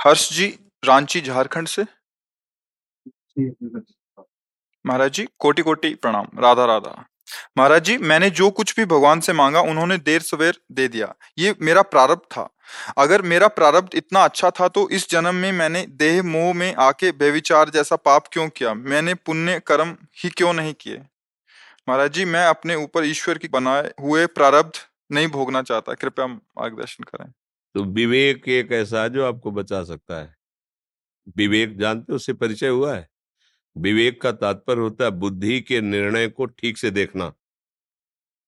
हर्ष जी रांची झारखंड से? महाराज जी कोटि कोटि प्रणाम। राधा राधा। महाराज जी मैंने जो कुछ भी भगवान से मांगा उन्होंने देर सवेर दे दिया। ये मेरा प्रारब्ध था। अगर मेरा प्रारब्ध इतना अच्छा था तो इस जन्म में मैंने देह मोह में आके बेविचार जैसा पाप क्यों किया? मैंने पुण्य कर्म ही क्यों नहीं किए? महाराज जी मैं अपने ऊपर ईश्वर की बनाए हुए प्रारब्ध नहीं भोगना चाहता। कृपया मार्गदर्शन करें। तो विवेक एक ऐसा है जो आपको बचा सकता है। विवेक जानते हो, उससे परिचय हुआ है। विवेक का तात्पर्य होता है बुद्धि के निर्णय को ठीक से देखना।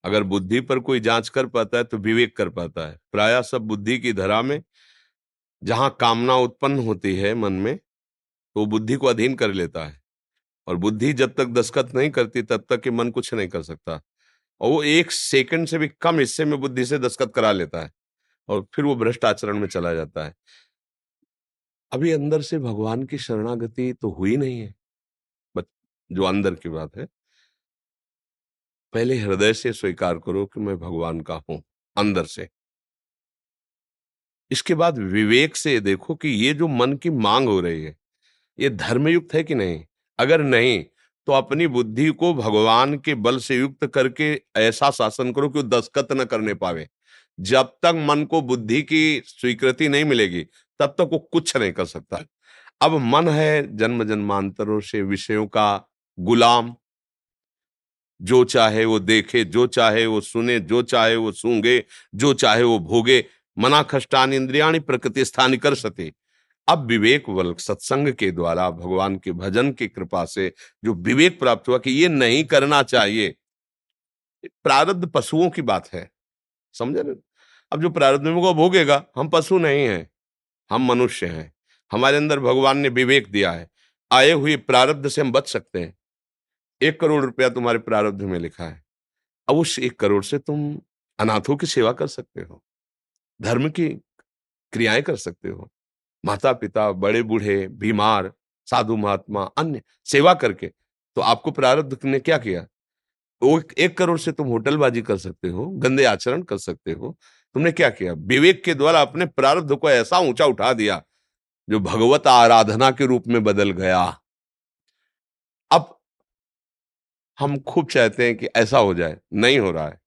अगर बुद्धि पर कोई जाँच कर पाता है तो विवेक कर पाता है। प्राय सब बुद्धि की धरा में जहाँ कामना उत्पन्न होती है मन में तो बुद्धि को अधीन कर लेता है। और बुद्धि जब तक दस्खत नहीं करती, तब तक कि मन कुछ नहीं कर सकता। और वो एक सेकंड से भी कम हिस्से में बुद्धि से दस्खत करा लेता है। और फिर वो भ्रष्ट आचरण में चला जाता है। अभी अंदर से भगवान की शरणागति तो हुई नहीं है जो अंदर की बात है। पहले हृदय से स्वीकार करो कि मैं भगवान का हूँ, अंदर से। इसके बाद विवेक से देखो कि ये जो मन की मांग हो रही है, ये धर्मयुक्त है कि नहीं? अगर नहीं तो अपनी बुद्धि को भगवान के बल से युक्त करके ऐसा शासन करो कि वो दस्खत न करने पावे। जब तक मन को बुद्धि की स्वीकृति नहीं मिलेगी, तब तक वो कुछ नहीं कर सकता। अब मन है जन्म जन्मांतरों से विषयों का गुलाम। जो चाहे वो देखे, जो चाहे वो सुने, जो चाहे वो सूँगे जो चाहे वो भोगे मना खष्टान इंद्रियाणी प्रकृति स्थान कर सके। अब विवेक बल सत्संग के द्वारा, भगवान के भजन की कृपा से जो विवेक प्राप्त हुआ कि ये नहीं करना चाहिए। प्रारब्ध पशुओं की बात है। समझे ना? अब जो प्रारब्ध में को भोगेगा? हम पशु नहीं हैं, हम मनुष्य हैं। हमारे अंदर भगवान ने विवेक दिया है। आए हुए प्रारब्ध से हम बच सकते हैं। एक करोड़ रुपया तुम्हारे प्रारब्ध में लिखा है। अब उस एक करोड़ से तुम अनाथों की सेवा कर सकते हो। धर्म की क्रियाएँ कर सकते हो। माता पिता बड़े बूढ़े बीमार, साधु महात्मा, अन्य सेवा करके। तो आपको प्रारब्ध ने क्या किया? एक करोड़ से तुम होटलबाजी कर सकते हो, गंदे आचरण कर सकते हो। तुमने क्या किया? विवेक के द्वारा अपने प्रारब्ध को ऐसा ऊँचा उठा दिया, जो भगवत आराधना के रूप में बदल गया। अब हम खूब चाहते हैं कि ऐसा हो जाए, नहीं हो रहा है।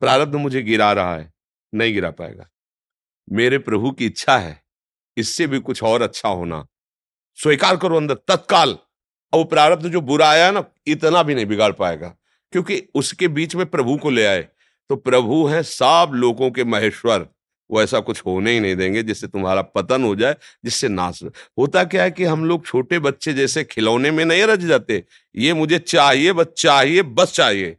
प्रारब्ध मुझे गिरा रहा है, नहीं गिरा पाएगा। मेरे प्रभु की इच्छा है, इससे भी कुछ और अच्छा होना। स्वीकार करो अंदर, तत्काल। और वो प्रारब्ध जो बुरा आया ना, इतना भी नहीं बिगाड़ पाएगा। क्योंकि उसके बीच में प्रभु को ले आए। तो प्रभु है सब लोगों के महेश्वर। वो ऐसा कुछ होने ही नहीं देंगे जिससे तुम्हारा पतन हो जाए, जिससे नाश होता क्या है कि हम लोग छोटे बच्चे जैसे खिलौने में नहीं रच जाते। ये मुझे चाहिए, बस चाहिए बस चाहिए।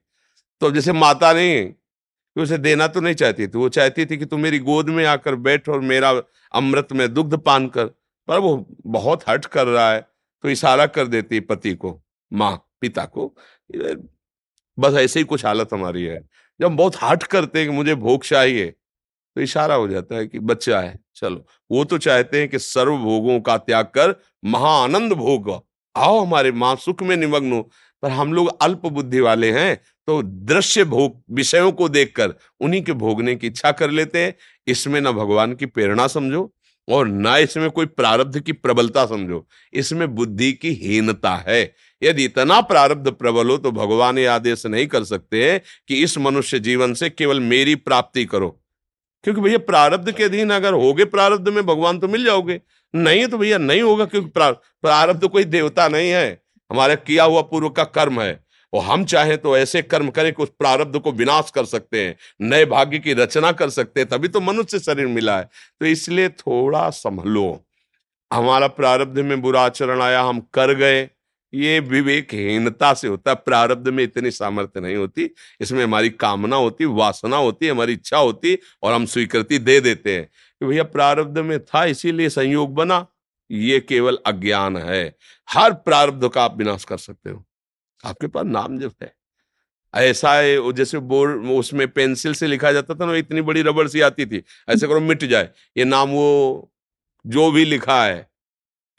तो जैसे माता नहीं कि उसे देना तो नहीं चाहती थी। वो चाहती थी कि तुम मेरी गोद में आकर बैठ और मेरा अमृत में दुग्ध पान कर। पर वो बहुत हट कर रहा है तो इशारा कर देती पति को, माँ, पिता को बस ऐसे ही कुछ हालत हमारी है। जब हम बहुत हट करते हैं कि मुझे भोग चाहिए तो इशारा हो जाता है कि बच्चा है, चलो। वो तो चाहते हैं कि सर्व भोगों का त्याग कर महाआनंद भोग आओ हमारे माँ सुख में निमग्न हो। पर हम लोग अल्प बुद्धि वाले हैं तो दृश्य भोग विषयों को देखकर उन्हीं के भोगने की इच्छा कर लेते हैं। इसमें ना भगवान की प्रेरणा समझो और ना इसमें कोई प्रारब्ध की प्रबलता समझो। इसमें बुद्धि की हीनता है। यदि इतना प्रारब्ध प्रबल हो तो भगवान ये आदेश नहीं कर सकते कि इस मनुष्य जीवन से केवल मेरी प्राप्ति करो। क्योंकि भैया प्रारब्ध के अधीन अगर होगे प्रारब्ध में, भगवान तो मिल जाओगे। नहीं तो भैया नहीं होगा क्योंकि प्रारब्ध कोई देवता नहीं है। हमारे किया हुआ पूर्व का कर्म है। और हम चाहें तो ऐसे कर्म करें कि उस प्रारब्ध को विनाश कर सकते हैं, नए भाग्य की रचना कर सकते हैं, तभी तो मनुष्य शरीर मिला है। तो इसलिए थोड़ा संभलो। हमारा प्रारब्ध में बुरा आचरण आया, हम कर गए। ये विवेकहीनता से होता है। प्रारब्ध में इतनी सामर्थ्य नहीं होती। इसमें हमारी कामना होती, वासना होती, हमारी इच्छा होती और हम स्वीकृति दे देते हैं कि भैया प्रारब्ध में था, इसीलिए संयोग बना। ये केवल अज्ञान है। हर प्रारब्ध का आप विनाश कर सकते हो। आपके पास नाम जब है। ऐसा है जैसे बोर्ड उसमें पेंसिल से लिखा जाता था ना, इतनी बड़ी रबड़ सी आती थी। ऐसे करो मिट जाए। ये नाम वो, जो भी लिखा है।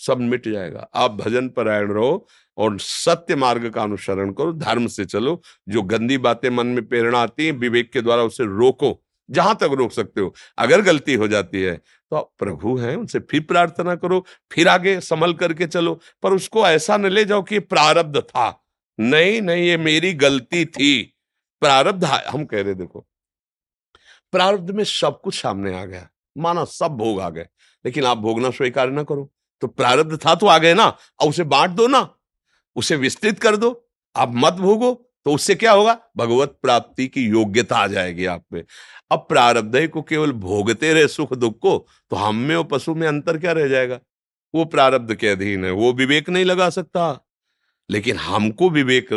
सब मिट जाएगा। आप भजन परायण रहो और सत्य मार्ग का अनुसरण करो, धर्म से चलो, जो गंदी बातें मन में प्रेरणा आती है, विवेक के द्वारा उसे रोको, जहाँ तक रोक सकते हो। अगर गलती हो जाती है तो आप प्रभु हैं, उनसे फिर प्रार्थना करो, फिर आगे संभल करके चलो, पर उसको ऐसा न ले जाओ कि प्रारब्ध था। नहीं नहीं, ये मेरी गलती थी। प्रारब्ध हम कह रहे देखो, प्रारब्ध में सब कुछ सामने आ गया, माना सब भोग आ गए, लेकिन आप भोगना स्वीकार ना करो। तो प्रारब्ध था तो आ गए ना, अब उसे बांट दो ना, उसे विस्तृत कर दो, आप मत भोगो तो उससे क्या होगा? भगवत प्राप्ति की योग्यता आ जाएगी आप में। अब प्रारब्ध को केवल भोगते रहे सुख दुख को तो हम में और पशु में अंतर क्या रह जाएगा? वो प्रारब्ध के अधीन है, वो विवेक नहीं लगा सकता। लेकिन हमको विवेक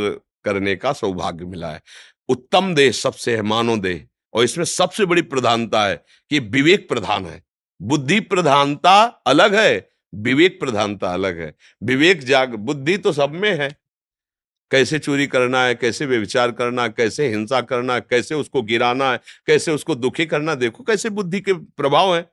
करने का सौभाग्य मिला है। उत्तम देह सबसे है मानव देह। और इसमें सबसे बड़ी प्रधानता है कि विवेक प्रधान है। बुद्धि प्रधानता अलग है विवेक प्रधानता अलग है। विवेक जाग, बुद्धि तो सब में है। कैसे चोरी करना है, कैसे व्यविचार करना कैसे हिंसा करना कैसे उसको गिराना है, कैसे उसको दुखी करना देखो कैसे बुद्धि के प्रभाव है।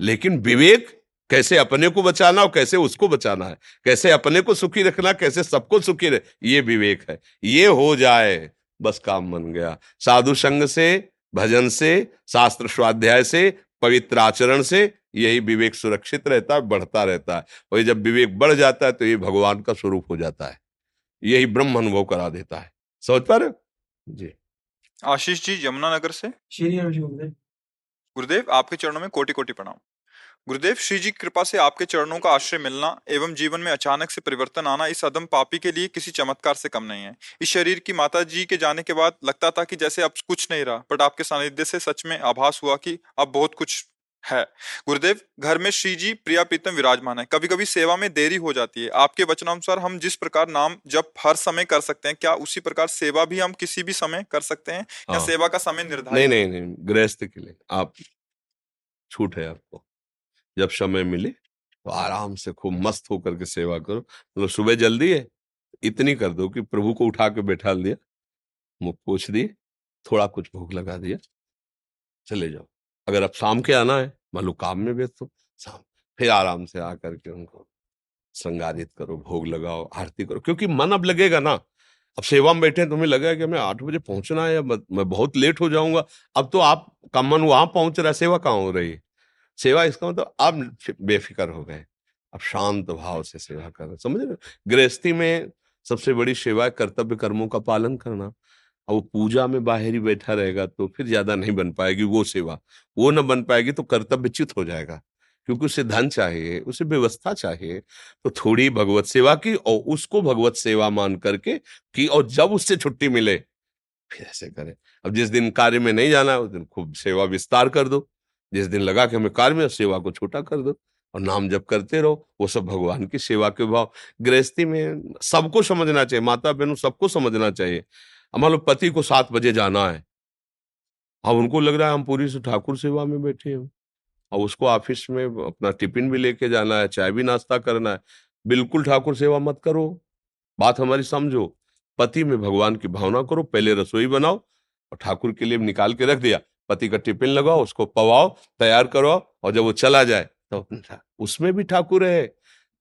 लेकिन विवेक कैसे अपने को बचाना और कैसे उसको बचाना है, कैसे अपने को सुखी रखना, कैसे सबको सुखी रहे ये विवेक है। ये हो जाए, बस काम बन गया। साधु संग से, भजन से, शास्त्र स्वाध्याय से, पवित्र आचरण से यही विवेक सुरक्षित रहता है बढ़ता रहता है। और जब विवेक बढ़ जाता है तो ये भगवान का स्वरूप हो जाता है। यही ब्रह्म अनुभव करा देता है। समझ पा रहे जी। आशीष जी यमुनानगर से? श्री गुरुदेव। आपके चरणों में कोटि कोटि प्रणाम। गुरुदेव श्री जी कृपा से आपके चरणों का आश्रय मिलना एवं जीवन में अचानक से परिवर्तन आना इस अदम पापी के लिए किसी चमत्कार से कम नहीं है। इस शरीर की माता जी के जाने के बाद लगता था कि जैसे अब कुछ नहीं रहा बट आपके सानिध्य से सच में आभास हुआ कि अब बहुत कुछ है। गुरुदेव घर में श्री जी प्रिया प्रीतम विराजमान है। कभी कभी सेवा में देरी हो जाती है। आपके वचनानुसार हम जिस प्रकार नाम जब हर समय कर सकते हैं क्या उसी प्रकार सेवा भी हम किसी भी समय कर सकते हैं? हाँ। या। सेवा का समय निर्धारित नहीं नहीं नहीं गृहस्थ के लिए। आप छूट है आपको। जब समय मिले तो आराम से खूब मस्त होकर के सेवा करो। मतलब सुबह जल्दी है इतनी कर दो कि प्रभु को उठा के बैठा दिया मुख पूछ दिए थोड़ा कुछ भूख लगा दिया चले जाओ। अगर अब शाम के आना है, मान लो काम में व्यस्त हो, शाम, फिर आराम से आकर के उनको श्रृंगारित करो, भोग लगाओ, आरती करो। क्योंकि मन अब लगेगा ना, अब सेवा में बैठे तुम्हें लगेगा कि हमें आठ बजे पहुँचना है मैं बहुत लेट हो जाऊँगा। अब तो आप, का मन वहाँ पहुँच रहा है, सेवा कहाँ हो रही है? सेवा इसका मतलब अब बेफिक्र हो गए अब शांत भाव से सेवा कर रहे समझ रहे गृहस्थी में सबसे बड़ी सेवा कर्तव्य कर्मों का पालन करना। अब वो पूजा में बाहर ही बैठा रहेगा तो फिर ज़्यादा नहीं बन पाएगी वो सेवा। वो न बन पाएगी तो कर्तव्य चित हो जाएगा, क्योंकि उसे धन चाहिए, उसे व्यवस्था चाहिए। तो थोड़ी भगवत सेवा की और उसको भगवत सेवा मान करके कि और जब उससे छुट्टी मिले, फिर ऐसे करें। अब जिस दिन कार्य में नहीं जाना उस दिन खूब सेवा विस्तार कर दो। जिस दिन लगा कि हमें कार्य में सेवा को छोटा कर दो और नाम जप करते रहो। वो सब भगवान की सेवा के भाव। गृहस्थी में सबको समझना चाहिए माता बहनों सबको समझना चाहिए। लो पति को सात बजे जाना है। अब उनको लग रहा है हम पूरी से ठाकुर सेवा में बैठे हैं। और उसको ऑफ़िस में अपना टिफ़िन भी लेके जाना है, चाय भी नाश्ता करना है। बिल्कुल ठाकुर सेवा मत करो। बात हमारी समझो। पति में भगवान की भावना करो, पहले रसोई बनाओ और ठाकुर के लिए निकाल के रख दिया। पति का टिफ़िन लगाओ, उसको पवाओ, तैयार करो और जब वो चला जाए तो उसमें भी ठाकुर है।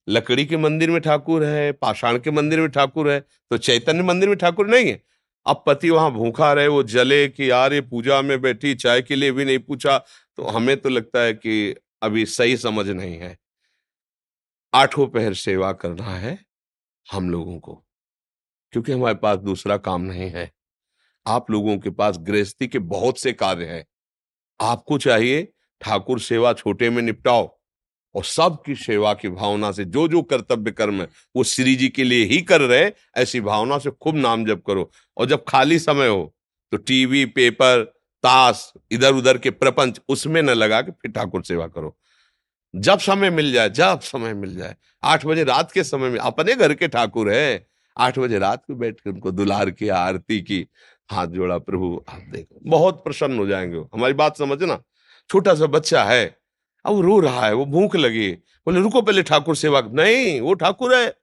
लकड़ी के मंदिर में ठाकुर है, पाषाण के मंदिर में ठाकुर है तो चैतन्य मंदिर में ठाकुर नहीं है। अब पति वहाँ भूखा रहे, वो जले कि यार ये पूजा में बैठी, चाय के लिए भी नहीं पूछा। तो हमें तो लगता है कि अभी सही समझ नहीं है। आठों पहर सेवा करना है हम लोगों को, क्योंकि हमारे पास दूसरा काम नहीं है। आप लोगों के पास गृहस्थी के बहुत से कार्य हैं। आपको चाहिए ठाकुर सेवा छोटे में निपटाओ। और सबकी सेवा की भावना से जो जो कर्तव्य कर्म है, वो श्री जी के लिए ही कर रहे ऐसी भावना से खूब नाम जप करो। और जब खाली समय हो तो टीवी, पेपर, ताश इधर उधर के प्रपंच, उसमें न लगा के फिर ठाकुर सेवा करो। जब समय मिल जाए, जब समय मिल जाए, आठ बजे रात के समय में, अपने घर के ठाकुर है, आठ बजे रात को बैठ के उनको दुलार की, आरती की, हाथ जोड़ा, प्रभु, आप देखो, बहुत प्रसन्न हो जाएँगे हमारी बात समझना छोटा सा बच्चा है अब वो रो रहा है, वो भूख लगी बोले, रुको पहले ठाकुर सेवा नहीं, वो ठाकुर है।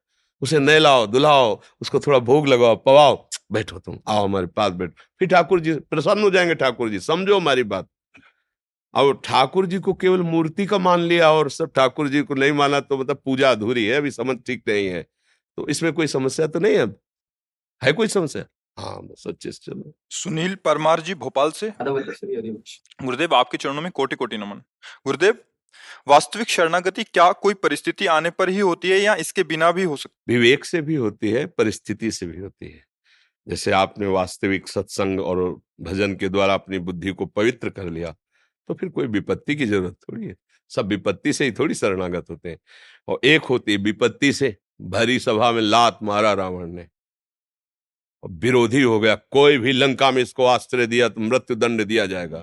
उसे नहलाओ, दुलाओ, उसको थोड़ा भोग लगाओ, पवाओ। बैठो तुम, आओ हमारे पास बैठो। फिर ठाकुर जी प्रसन्न हो जाएँगे, ठाकुर जी, समझो हमारी बात। अब ठाकुर जी को केवल मूर्ति का मान लिया और सब ठाकुर जी को नहीं माना तो मतलब पूजा अधूरी है, अभी समझ ठीक नहीं है। तो इसमें कोई समस्या तो नहीं है अब? है कोई समस्या? हाँ बस सच्चे चलो सुनील परमार जी भोपाल से। गुरुदेव आपके चरणों में कोटि कोटि नमन। गुरुदेव वास्तविक शरणागति क्या कोई परिस्थिति आने पर ही होती है या इसके बिना भी हो सकती विवेक से भी होती है परिस्थिति से भी होती है। जैसे आपने वास्तविक सत्संग और भजन के द्वारा अपनी बुद्धि को पवित्र कर लिया तो फिर कोई विपत्ति की ज़रूरत थोड़ी है। सब विपत्ति से ही थोड़ी शरणागत होते हैं। और एक होती है विपत्ति से भरी सभा में लात मारा रावण ने। विरोधी हो गया। कोई भी लंका में इसको आश्रय दिया तो मृत्यु दंड दिया जाएगा।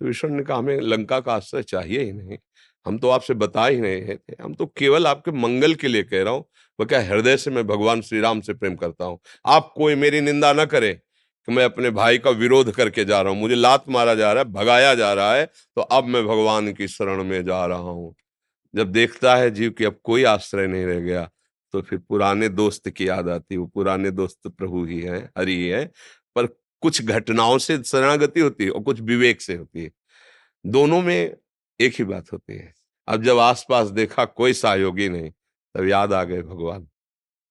तो ईश्वर ने कहा, हमें लंका का आश्रय चाहिए ही नहीं। हम तो आपसे बता ही नहीं थे। हम तो केवल आपके मंगल के लिए कह रहा हूँ। वह क्या हृदय से मैं भगवान श्री राम से प्रेम करता हूँ? आप कोई मेरी निंदा ना करे कि मैं अपने भाई का विरोध करके जा रहा हूँ। मुझे लात मारा जा रहा है, भगाया जा रहा है तो अब मैं भगवान की शरण में जा रहा हूँ। जब देखता है जीव कि अब कोई आश्रय नहीं रह गया तो फिर पुराने दोस्त की याद आती है, वो पुराने दोस्त प्रभु ही है, हरि है पर कुछ घटनाओं से शरणागति होती है और कुछ विवेक से होती है। दोनों में एक ही बात होती है। अब जब आसपास देखा कोई सहयोगी नहीं, तब याद आ गए भगवान।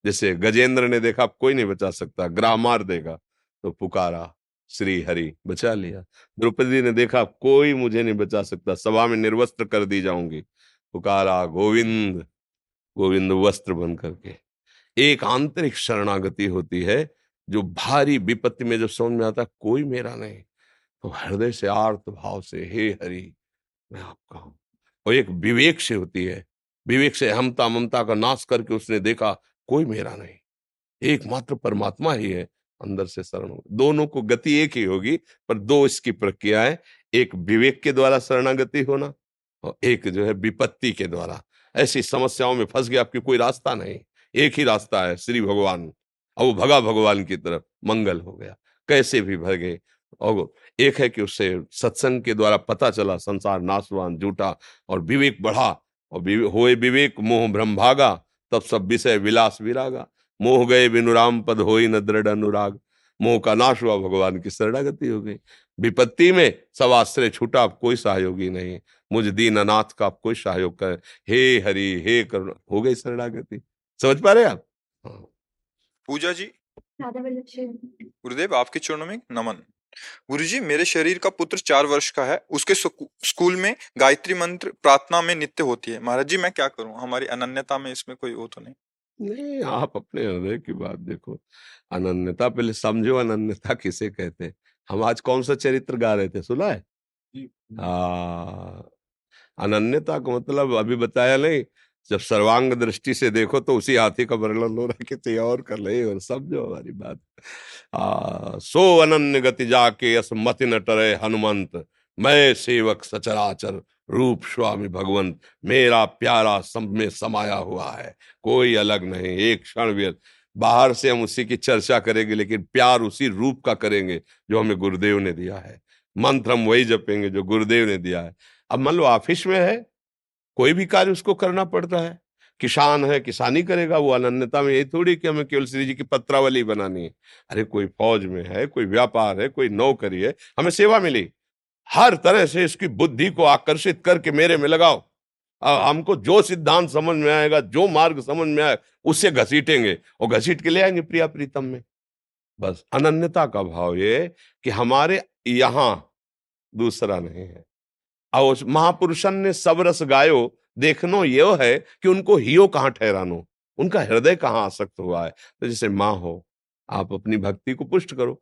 जैसे गजेंद्र ने देखा कोई नहीं बचा सकता, ग्राह मार देगा तो पुकारा, श्री हरि, बचा लिया। द्रौपदी ने देखा कोई मुझे नहीं बचा सकता, सभा में निर्वस्त्र कर दी जाऊँगी। पुकारा, गोविंद गोविंद वस्त्र बन करके। एक आंतरिक शरणागति होती है, जो भारी विपत्ति में जब समझ में आता, कोई मेरा नहीं। तो हृदय से आर्त भाव से, हे हरि, मैं आपका हूँ। और एक विवेक से होती है। विवेक से अहमता ममता का नाश करके उसने देखा, कोई मेरा नहीं। एकमात्र परमात्मा ही है, अंदर से शरण दोनों को गति एक ही होगी, पर दो इसकी प्रक्रिया है एक विवेक के द्वारा शरणागति होना और एक जो है विपत्ति के द्वारा। ऐसी समस्याओं में फंस गया आपकी कोई रास्ता नहीं। एक ही रास्ता है, श्री भगवान। और वो भगा भगवान की तरफ़, मंगल हो गया। कैसे भी भगे। और एक है कि उससे सत्संग के द्वारा पता चला, संसार नाशवान, झूठा और विवेक बढ़ा और होए विवेक, मोह भ्रम भागा, तब सब विषय विलास विरागा। मोह गए बिनु राम, पद हो न दृढ़ अनुराग। मोह का नाश हुआ भगवान की शरणागति हो गई। विपत्ति में सब आश्रय छूटा आप कोई सहयोगी नहीं। मुझ दीन अनाथ का आप कोई सहयोग कर। हे हरि हे करुण हो गई शरणागति। समझ पा रहे आप? हाँ। पूजा जी? गुरुदेव आपके चरणों में नमन। गुरु जी मेरे शरीर का पुत्र चार वर्ष का है। उसके स्कूल में गायत्री मंत्र प्रार्थना में नित्य होती है। महाराज जी मैं क्या करूँ? हमारी अनन्यता में इसमें कोई वो तो नहीं। नहीं आप अपने हृदय की बात देखो। अनन्यता पहले समझो अनन्यता किसे कहते हम आज कौन सा चरित्र गा रहे थे सुना है? अनन्यता का मतलब अभी बताया नहीं जब सर्वांग दृष्टि से देखो तो उसी हाथी का वर्णन हो रहा किसी और कर ले और समझो हमारी बात। आ, सो अनन्य गति जाके अस मति न टरे हनुमंत मैं सेवक सचराचर रूप स्वामी भगवंत, मेरा प्यारा सब में समाया हुआ है। कोई अलग नहीं, एक क्षण भी बाहर से हम उसी की चर्चा करेंगे, लेकिन प्यार उसी रूप का करेंगे, जो हमें गुरुदेव ने दिया है। मंत्र हम वही जपेंगे, जो गुरुदेव ने दिया है। अब मान लो ऑफ़िस में है, कोई भी कार्य उसको करना पड़ता है। किसान है, किसानी करेगा, वो अनन्यता में, ये थोड़ी कि हमें केवल श्री जी की पत्रावली बनानी है। अरे, कोई फौज में है, कोई व्यापार है, कोई नौकरी है, हमें सेवा मिली। हर तरह से इसकी बुद्धि को आकर्षित करके मेरे में लगाओ। हमको जो सिद्धांत समझ में आएगा, जो मार्ग समझ में आएगा उससे घसीटेंगे और घसीट के ले आएँगे प्रिया प्रीतम में। बस अनन्यता का भाव ये कि हमारे यहाँ दूसरा नहीं है। और महापुरुषन ने सब रस गायो, देखनो ये है कि उनको हियो कहाँ ठहरानो? उनका हृदय कहाँ आसक्त हुआ है? तो जैसे माँ हो, आप अपनी भक्ति को पुष्ट करो।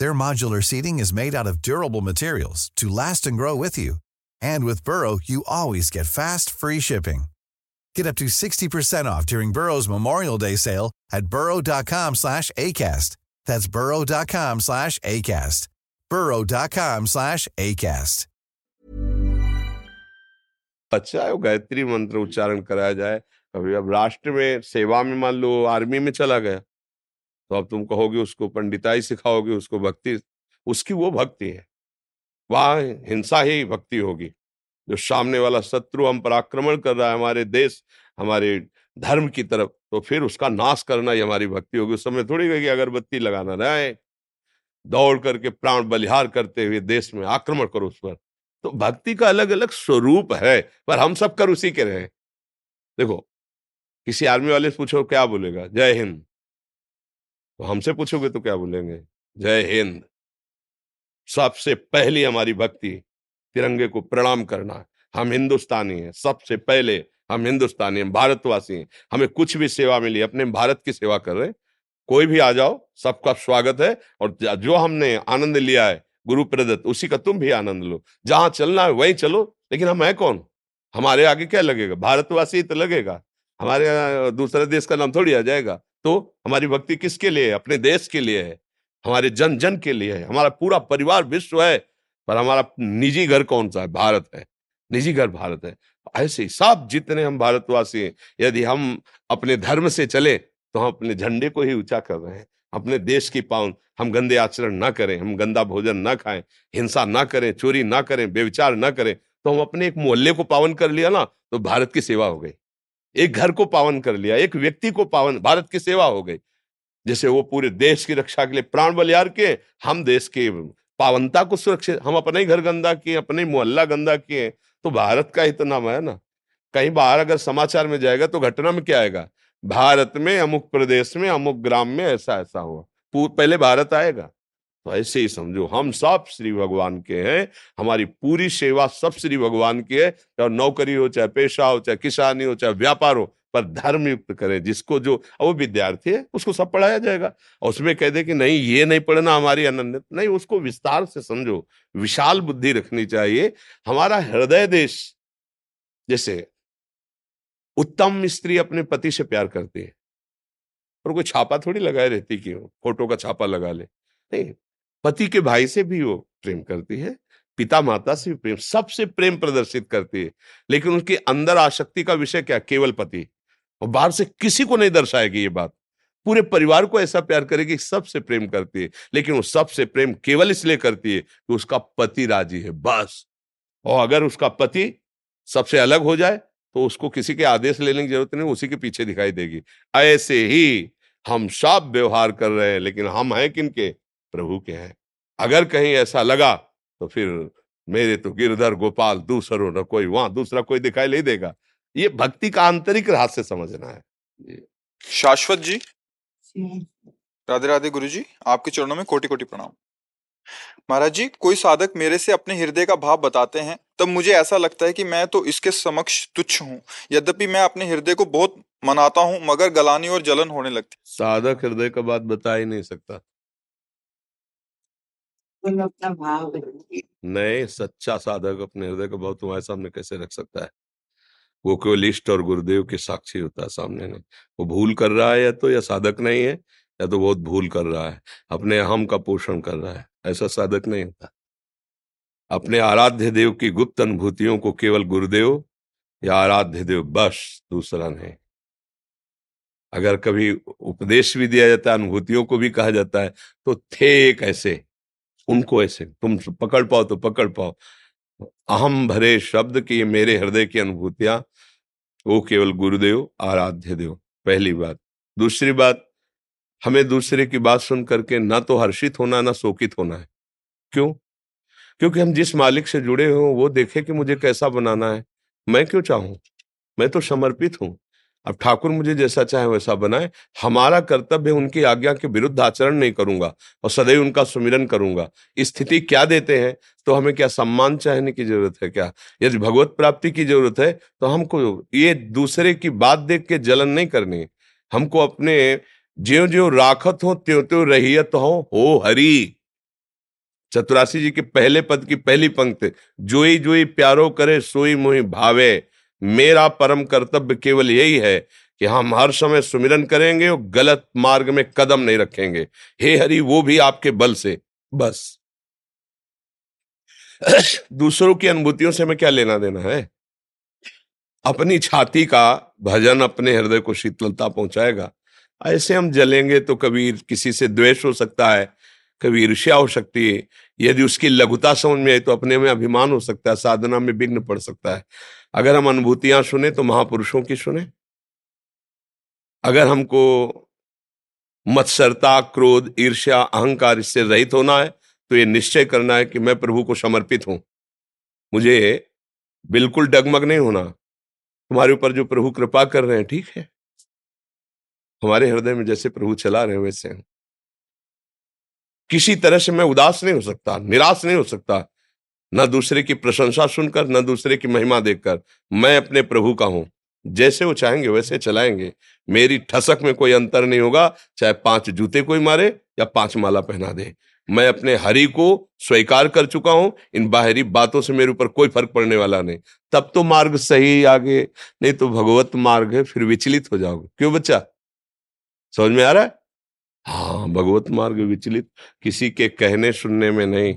Their modular seating is made out of durable materials to last and grow with you. And with Burrow, you always get fast, free shipping. Get up to 60% off during Burrow's Memorial Day sale at burrow.com slash ACAST. That's burrow.com slash ACAST. burrow.com slash ACAST. अच्छा है गायत्री मंत्र उच्चारण कराया जाए कभी अब राष्ट्र में सेवा में मान लो आर्मी में चला गया तो अब तुम कहोगे उसको पंडिताई सिखाओगे, उसको भक्ति, उसकी वो भक्ति है। वहाँ हिंसा ही भक्ति होगी, जो सामने वाला शत्रु हम पर आक्रमण कर रहा है हमारे देश, हमारे धर्म की तरफ़ तो फिर उसका नाश करना ही हमारी भक्ति होगी। उस समय थोड़ी गई अगरबत्ती लगाना रहे दौड़ करके प्राण बलिहार करते हुए देश में आक्रमण करो उस पर। तो भक्ति का अलग अलग स्वरूप है, पर हम सब कर उसी के रहे देखो, किसी आर्मी वाले से पूछो, क्या बोलेगा? जय हिंद। तो हमसे पूछोगे तो क्या बोलेंगे? जय हिंद। सबसे पहली हमारी भक्ति तिरंगे को प्रणाम करना। हम हिंदुस्तानी हैं। सबसे पहले हम हिंदुस्तानी हैं, भारतवासी हैं। हमें कुछ भी सेवा मिली, अपने भारत की सेवा कर रहे कोई भी आ जाओ, सबका स्वागत है और जो हमने आनंद लिया है, गुरु प्रदत्त, उसी का तुम भी आनंद लो। जहाँ चलना है, वहीं चलो। लेकिन हम है कौन? हमारे आगे क्या लगेगा? भारतवासी तो लगेगा। हमारे दूसरे देश का नाम थोड़ी आ जाएगा। तो हमारी भक्ति किसके लिए है? अपने देश के लिए है। हमारे जन जन के लिए है। हमारा पूरा परिवार विश्व है, पर हमारा निजी घर कौन सा है? भारत है। निजी घर भारत है। ऐसे सब जितने हम भारतवासी हैं, यदि हम अपने धर्म से चले तो हम अपने झंडे को ही ऊँचा कर रहे हैं। अपने देश की पावन, हम गंदे आचरण ना करें, हम गंदा भोजन ना खाएँ, हिंसा ना करें, चोरी ना करें बेविचार ना करें तो हम अपने एक मोहल्ले को पावन कर लिया ना तो भारत की सेवा हो गई। एक घर को पावन कर लिया, एक व्यक्ति को पावन, भारत की सेवा हो गई। जैसे वो पूरे देश की रक्षा के लिए प्राण बलियार के हम देश के पावनता को सुरक्षित, हम अपने ही घर गंदा किए, अपने मोहल्ला गंदा किए तो भारत का ही तो नाम है ना। कहीं बाहर अगर समाचार में जाएगा तो घटना में क्या आएगा? भारत में, अमुक प्रदेश में, अमुक ग्राम में ऐसा ऐसा हुआ पहले भारत आएगा। तो ऐसे ही समझो, हम सब श्री भगवान के हैं, हमारी पूरी सेवा सब श्री भगवान की है, चाहे नौकरी हो, चाहे पेशा हो, चाहे किसानी हो, चाहे व्यापार हो, पर धर्म युक्त करें, जिसको जो वो विद्यार्थी है, उसको सब पढ़ाया जाएगा। और उसमें कह दे कि नहीं, ये नहीं पढ़ना हमारी अनन्य नहीं, उसको विस्तार से समझो, विशाल बुद्धि रखनी चाहिए। हमारा हृदय देश, जैसे उत्तम स्त्री अपने पति से प्यार करती है और कोई छापा थोड़ी लगाए रहती कि फ़ोटो का छापा लगा ले। नहीं पति के भाई से भी वो प्रेम करती है पिता माता से भी प्रेम, सबसे प्रेम प्रदर्शित करती है। लेकिन उसके अंदर आसक्ति का विषय क्या? केवल पति। और बाहर से किसी को नहीं दर्शाएगी ये बात। पूरे परिवार को ऐसा प्यार करेगी सबसे प्रेम करती है, लेकिन वो सबसे प्रेम केवल इसलिए करती है कि उसका पति राज़ी है, बस। और अगर उसका पति सबसे अलग हो जाए तो उसको किसी के आदेश लेने की ज़रूरत नहीं, उसी के पीछे दिखाई देगी। ऐसे ही हम सब व्यवहार कर रहे हैं, लेकिन हम हैं किनके प्रभु के हैं। अगर कहीं ऐसा लगा तो फिर मेरे तो गिरधर गोपाल दूसरों न कोई वहाँ दूसरा कोई दिखाई नहीं देगा। ये भक्ति का आंतरिक रहस्य समझना है। शाश्वत जी? राधे राधे गुरु जी आपके चरणों में कोटि कोटि प्रणाम। महाराज जी कोई साधक मेरे से अपने हृदय का भाव बताते हैं तब मुझे ऐसा लगता है कि मैं तो इसके समक्ष तुच्छ हूँ। यद्यपि मैं अपने हृदय को बहुत मनाता हूँ मगर गलानी और जलन होने लगती। साधक हृदय का बात बता ही नहीं सकता। अपना भाव नहीं, सच्चा साधक अपने हृदय का भाव तुम्हारे सामने कैसे रख सकता है? वो केवल इष्ट और गुरुदेव के साक्षी होता है सामने नहीं वो भूल कर रहा है या तो या साधक नहीं है, या तो बहुत भूल कर रहा है। अपने अहम का पोषण कर रहा है। ऐसा साधक नहीं होता। अपने आराध्य देव की गुप्त अनुभूतियों को केवल गुरुदेव या आराध्य देव बस दूसरा नहीं। अगर कभी उपदेश भी दिया जाता है, अनुभूतियों को भी कहा जाता है तो थे कैसे? उनको ऐसे, तुम पकड़ पाओ तो पकड़ पाओ। अहम भरे शब्द की मेरे हृदय की अनुभूतियाँ, वो केवल गुरुदेव, आराध्य देव, पहली बात। दूसरी बात, हमें दूसरे की बात सुन करके ना तो हर्षित होना, ना शोकित होना है। क्यों? क्योंकि हम जिस मालिक से जुड़े हो, वो देखे कि मुझे कैसा बनाना है। मैं क्यों चाहूँ? मैं तो समर्पित हूँ। अब ठाकुर मुझे जैसा चाहे वैसा बनाए। हमारा कर्तव्य उनकी आज्ञा के विरुद्ध आचरण नहीं करूँगा और सदैव उनका सुमिरन करूँगा। स्थिति क्या देते हैं? तो हमें क्या सम्मान चाहने की ज़रूरत है क्या? यदि भगवत प्राप्ति की ज़रूरत है तो हमको ये दूसरे की बात देख के जलन नहीं करनी। हमको अपने ज्यो ज्यो राखत हो त्यों त्यों रहियत हो हो हरी। चतुरासी जी के पहले पद की पहली पंक्ति जोई जोई प्यारो करे, सोई मोही भावे। मेरा परम कर्तव्य केवल यही है कि हम हर समय सुमिरन करेंगे और गलत मार्ग में कदम नहीं रखेंगे। हे हरि, वो भी आपके बल से। बस। दूसरों की अनुभूतियों से हमें क्या लेना देना है? अपनी छाती का भजन अपने हृदय को शीतलता पहुंचाएगा। ऐसे हम जलेंगे तो कभी किसी से द्वेष हो सकता है, कभी ईर्ष्या हो सकती है। यदि उसकी लघुता समझ में आई तो अपने में अभिमान हो सकता है, साधना में विघ्न पड़ सकता है। अगर हम अनुभूतियाँ सुने तो महापुरुषों की सुने। अगर हमको मत्सरता, क्रोध, ईर्ष्या, अहंकार इससे रहित होना है तो ये निश्चय करना है कि मैं प्रभु को समर्पित हूँ। मुझे बिल्कुल डगमग नहीं होना। तुम्हारे ऊपर जो प्रभु कृपा कर रहे हैं, ठीक है? हमारे हृदय में जैसे प्रभु चला रहे हैं, वैसे किसी तरह से मैं उदास नहीं हो सकता, निराश नहीं हो सकता। न दूसरे की प्रशंसा सुनकर, न दूसरे की महिमा देखकर, मैं अपने प्रभु का हूँ। जैसे वो चाहेंगे, वैसे चलाएँगे। मेरी ठसक में कोई अंतर नहीं होगा, चाहे पाँच जूते कोई मारे या पाँच माला पहना दे। मैं अपने हरि को स्वीकार कर चुका हूँ, इन बाहरी बातों से मेरे ऊपर कोई फ़र्क पड़ने वाला नहीं। तब तो मार्ग सही आगे, नहीं तो भगवत मार्ग है, फिर विचलित हो जाओगे। क्यों बच्चा? समझ में आ रहा है? हाँ भगवत मार्ग विचलित, किसी के कहने सुनने में नहीं।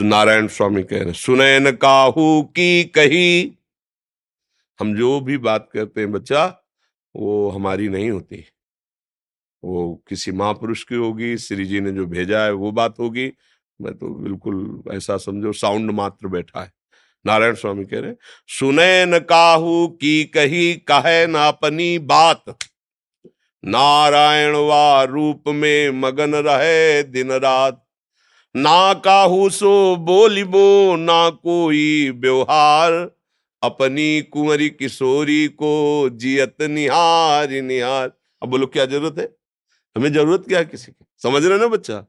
नारायण स्वामी कह रहे, सुनैन काहू की कही? हम जो भी बात करते हैं बच्चा, वो हमारी नहीं होती। वो किसी महापुरुष की होगी, श्री जी ने जो भेजा है, वो बात होगी। मैं तो बिल्कुल ऐसा समझो, साउंड मात्र बैठा है। नारायण स्वामी कह रहे, सुनैन काहू की कही, कहे ना अपनी बात? नारायण वा रूप में मगन रहे दिन रात। ना काहू सो बोलिबो ना कोई व्यवहार। अपनी कुंवरी किशोरी को जियत निहार निहार। अब बोलो, क्या ज़रूरत है? हमें ज़रूरत क्या है किसी की? समझ रहे ना बच्चा?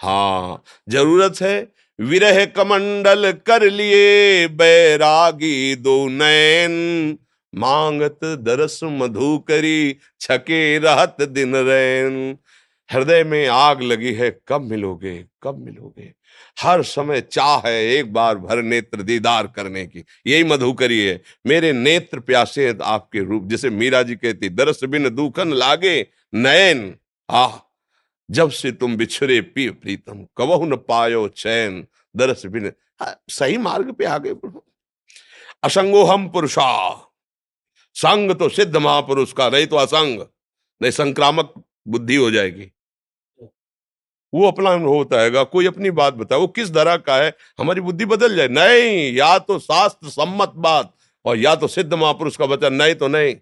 हाँ ज़रूरत है विरह कमंडल कर लिए बैरागी दो नैन मांगत दरस मधु करी छके रहत दिन रैन। हृदय में आग लगी है कब मिलोगे कब मिलोगे? हर समय चाह है एक बार भर नेत्र दीदार करने की। यही मधुकरी है। मेरे नेत्र प्यासे हैं आपके रूप। जैसे मीरा जी कहती दरस बिन दुखन लागे नयन। आह! जब से तुम बिछड़े पी प्रीतम कबहु न पायो चैन। दरस बिन हाँ, सही मार्ग पे आ गए असंगो हम पुरुषा। संग तो सिद्ध महापुरुष का नहीं तो असंग। नहीं संक्रामक बुद्धि हो जाएगी। वो अपना अनुभव बताएगा कोई अपनी बात बताए, वो किस तरह का है? हमारी बुद्धि बदल जाए। नहीं, या तो शास्त्र सम्मत बात और या तो सिद्ध महापुरुष का वचन, नहीं तो नहीं।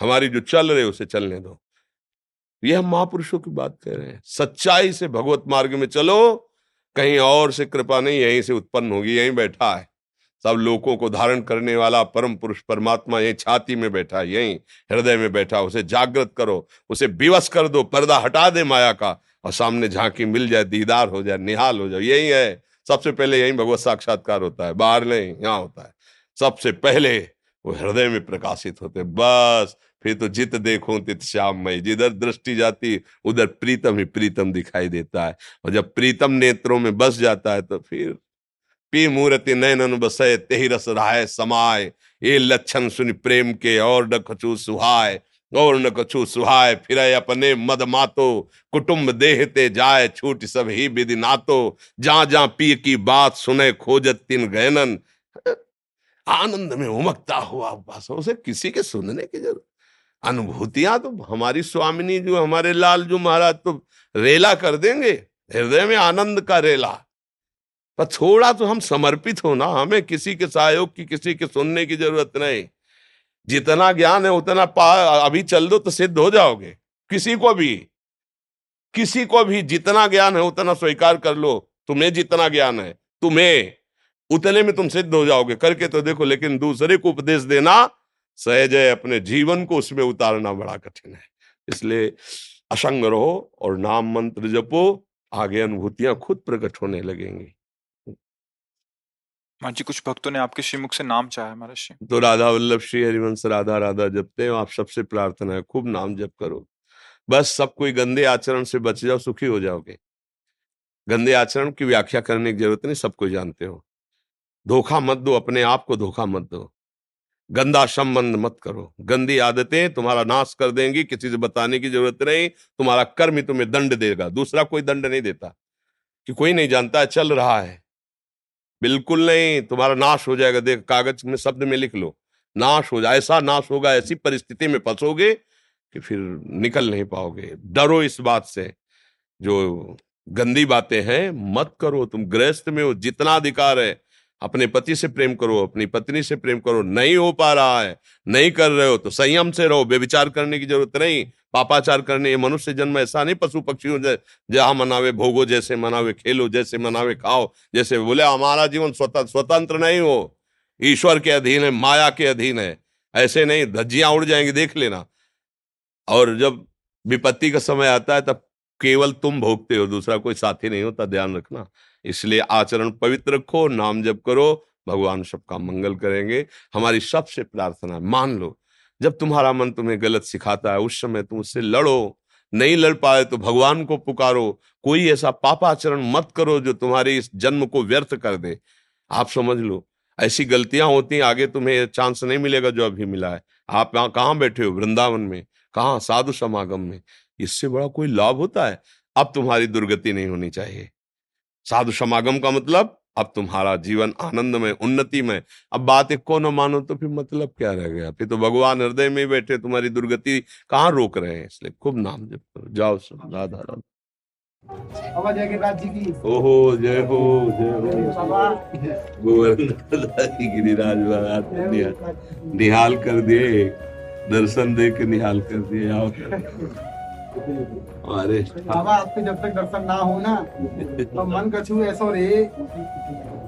हमारी जो चल रहे उसे चलने दो। ये हम महापुरुषों की बात कर रहे हैं। सच्चाई से भगवत मार्ग में चलो। कहीं और से कृपा नहीं, यहीं से उत्पन्न होगी, यहीं बैठा है। सब लोगों को धारण करने वाला परम पुरुष परमात्मा यही छाती में बैठा है, यही हृदय में बैठा उसे जागृत करो, उसे विवश कर दो, पर्दा हटा दे माया का। और सामने झांकी मिल जाए, दीदार हो जाए, निहाल हो जाए। यही है। सबसे पहले यही भगवत साक्षात्कार होता है। बाहर नहीं, यहाँ होता है। सबसे पहले वो हृदय में प्रकाशित होते बस, फिर तो जित देखो, तित श्याममय जिधर दृष्टि जाती, उधर प्रीतम ही प्रीतम दिखाई देता है। और जब प्रीतम नेत्रों में बस जाता है तो फिर पी मूर्ति नयन बसे तेही रस राय समाय। ये लक्षण सुन प्रेम के और कछु सुहाय। और न कछु सुहाय फिर अपने मद मातो, कुटुंब देहते जाए छूट सब ही विधि नातो। जा जा पी की बात सुने खोजत तीन गैनन आनंद में उमकता हुआ बस उसे किसी के सुनने की ज़रूरत। अनुभूतियाँ तो हमारी स्वामिनी जो, हमारे लाल जो महाराज तो रेला कर देंगे। हृदय में आनंद का रेला। पर थोड़ा तो हम समर्पित हो ना, हमें किसी के सहयोग की, किसी के सुनने की ज़रूरत नहीं। जितना ज्ञान है, उतना पा, अभी चल दो तो सिद्ध हो जाओगे। किसी को भी, किसी को भी जितना ज्ञान है, उतना स्वीकार कर लो। तुम्हें जितना ज्ञान है, तुम्हें, उतने में तुम सिद्ध हो जाओगे। करके तो देखो, लेकिन दूसरे को उपदेश देना, सहज है, अपने जीवन को उसमें उतारना बड़ा कठिन है। इसलिए असंग रहो और नाम मंत्र जपो, आगे अनुभूतियाँ खुद प्रकट होने लगेंगी। हाँ जी, कुछ भक्तों ने आपके श्रीमुख से नाम चाहा महाराज श्री तो राधा वल्लभ, श्री हरिवंश, राधा राधा जपते हो, आप सबसे प्रार्थना है, खूब नाम जप करो। बस सब कोई गंदे आचरण से बच जाओ, सुखी हो जाओगे। गंदे आचरण की व्याख्या करने की ज़रूरत नहीं सबको जानते हो। धोखा मत दो, अपने आप को धोखा मत दो। गंदा संबंध मत करो। गंदी आदतें तुम्हारा नाश कर देंगी, किसी से बताने की ज़रूरत नहीं, तुम्हारा कर्म ही तुम्हें दंड देगा। दूसरा कोई दंड नहीं देता, कि कोई नहीं जानता, चल रहा है। बिल्कुल नहीं, तुम्हारा नाश हो जाएगा। देख, कागज़ में शब्द में लिख लो। नाश हो जाए ऐसा नाश होगा, ऐसी परिस्थिति में फंसोगे कि फिर निकल नहीं पाओगे। डरो इस बात से। जो गंदी बातें हैं, मत करो। तुम गृहस्थ में हो, जितना अधिकार है अपने पति से प्रेम करो, अपनी पत्नी से प्रेम करो, नहीं हो पा रहा है, नहीं कर रहे हो तो संयम से रहो बेविचार करने की ज़रूरत नहीं, पापाचार करने, ये मनुष्य जन्म ऐसा नहीं पशु पक्षियों जहाँ मनावे भोगो, जैसे मनावे खेलो, जैसे मनावे खाओ, जैसे बोले, हमारा जीवन स्वतंत्र स्वतंत्र नहीं हो, ईश्वर के अधीन है, माया के अधीन है, ऐसे नहीं, धज्जियाँ उड़ जाएँगी, देख लेना। और जब विपत्ति का समय आता है, तब केवल तुम भोगते हो, दूसरा कोई साथी नहीं होता, ध्यान रखना। इसलिए आचरण पवित्र रखो, नाम जप करो, भगवान सबका मंगल करेंगे। हमारी सबसे प्रार्थना मान लो, जब तुम्हारा मन तुम्हें गलत सिखाता है, उस समय तुम उससे लड़ो, नहीं लड़ पाए तो भगवान को पुकारो। कोई ऐसा पापाचरण मत करो जो तुम्हारे इस जन्म को व्यर्थ कर दे। आप समझ लो, ऐसी गलतियाँ होती हैं, आगे तुम्हें चांस नहीं मिलेगा जो अभी मिला है। आप यहाँ कहाँ बैठे हो, वृंदावन में, कहा साधु समागम में? इससे बड़ा कोई लाभ होता है? अब तुम्हारी दुर्गति नहीं होनी चाहिए। साधु समागम का मतलब अब तुम्हारा जीवन आनंद में उन्नति में अब बात एक को न मानो तो फिर मतलब क्या रह गया? फिर तो भगवान हृदय में बैठे तुम्हारी दुर्गति कहाँ रोक रहे हैं? इसलिए खूब नाम जप करो। जाओ सब राधा राधा ओहो जय हो जय हो। गोवर्धन गिरिराज महाराज निहाल कर दिए दर्शन दे के निहाल कर दिए आओ। अरे। बाबा आपके जब तक दर्शन ना हो ना तो मन कछु ऐसा रे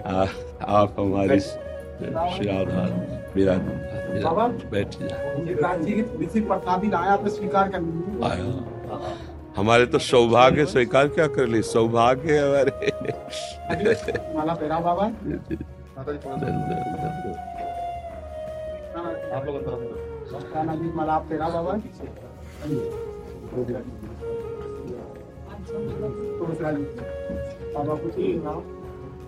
आप हमारी मेरा बाबा। बैठ जा। जी की थोड़ी सी प्रसादी लाए आपने स्वीकार कर आया हमारे तो सौभाग्य स्वीकार क्या कर ली? सौभाग्य हमारे। माला पहरा बाबा। काना जी माला आप पहरा बाबा।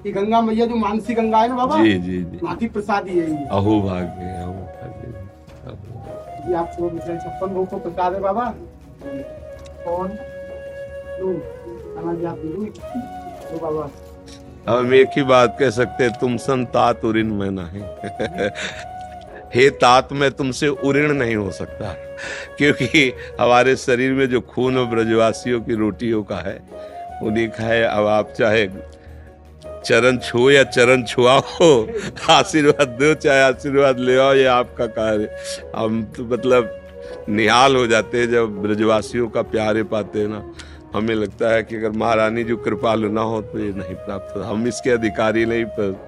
ये गंगा मैया जो मानसी गंगा है ना बाबा? जी जी जी। माती प्रसादी है ये। अहो भाग्य अहो भाग्य। ये आप सुबह छप्पन भोग को प्रसाद है बाबा। कौन? दो बाबा। अब हम एक ही बात कह सकते हैं तुम सन तात उऋण में नहीं हे तात, में तुमसे उऋण नहीं हो सकता, क्योंकि हमारे शरीर में जो खून ब्रजवासियों की रोटियों का है, उन्हीं का है। अब आप चाहे चरण छुओ या चरण छुआओ, आशीर्वाद दो, चाहे आशीर्वाद ले आओ, ये आपका कार्य। हम तो मतलब निहाल हो जाते हैं जब ब्रजवासियों का प्यारे पाते हैं ना। हमें लगता है कि अगर महारानी जो कृपालु ना हो तो ये नहीं प्राप्त हम इसके अधिकारी नहीं, पर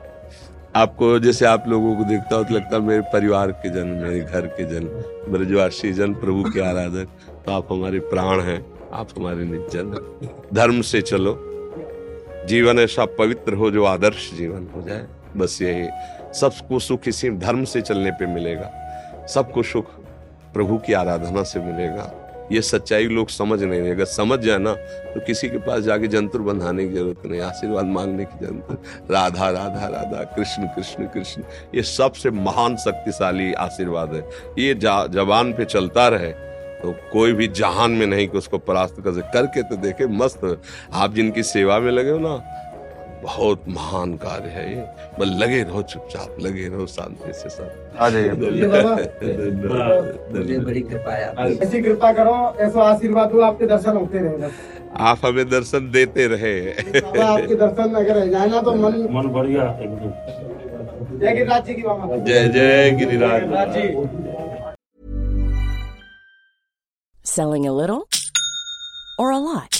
आपको जैसे आप लोगों को देखता हो तो लगता है मेरे परिवार के जन मेरे घर के जन ब्रजवासी जन, प्रभु के आराधक तो आप हमारे प्राण हैं, आप हमारे निजन धर्म से चलो। जीवन ऐसा पवित्र हो जो आदर्श जीवन हो जाए। बस यही, सबको सुख इसी धर्म से चलने पे मिलेगा। सबको सुख प्रभु की आराधना से मिलेगा। ये सच्चाई लोग समझ नहीं रहे। अगर समझ जाए ना तो किसी के पास जाके जंतुर बंधाने की ज़रूरत नहीं, आशीर्वाद मांगने की जंतुर राधा राधा राधा, कृष्ण कृष्ण कृष्ण। ये सबसे महान शक्तिशाली आशीर्वाद है। ये जबान पे चलता रहे तो कोई भी जहान में नहीं कि उसको परास्त कर करके तो देखे, मस्त। आप जिनकी सेवा में लगे हो ना बहुत महान कार्य है ये। बस लगे रहो चुपचाप लगे रहो शांति से सब। आ जाइए। बड़ी कृपा ऐसी कृपा करो ऐसा आशीर्वाद हो आपके दर्शन होते रहे। आप हमें दर्शन देते रहे। आपके दर्शन अगर जाए ना तो मन मन बढ़िया। जय गिरिराज जी की जय जय गिरिराज जी। Selling a little or a lot?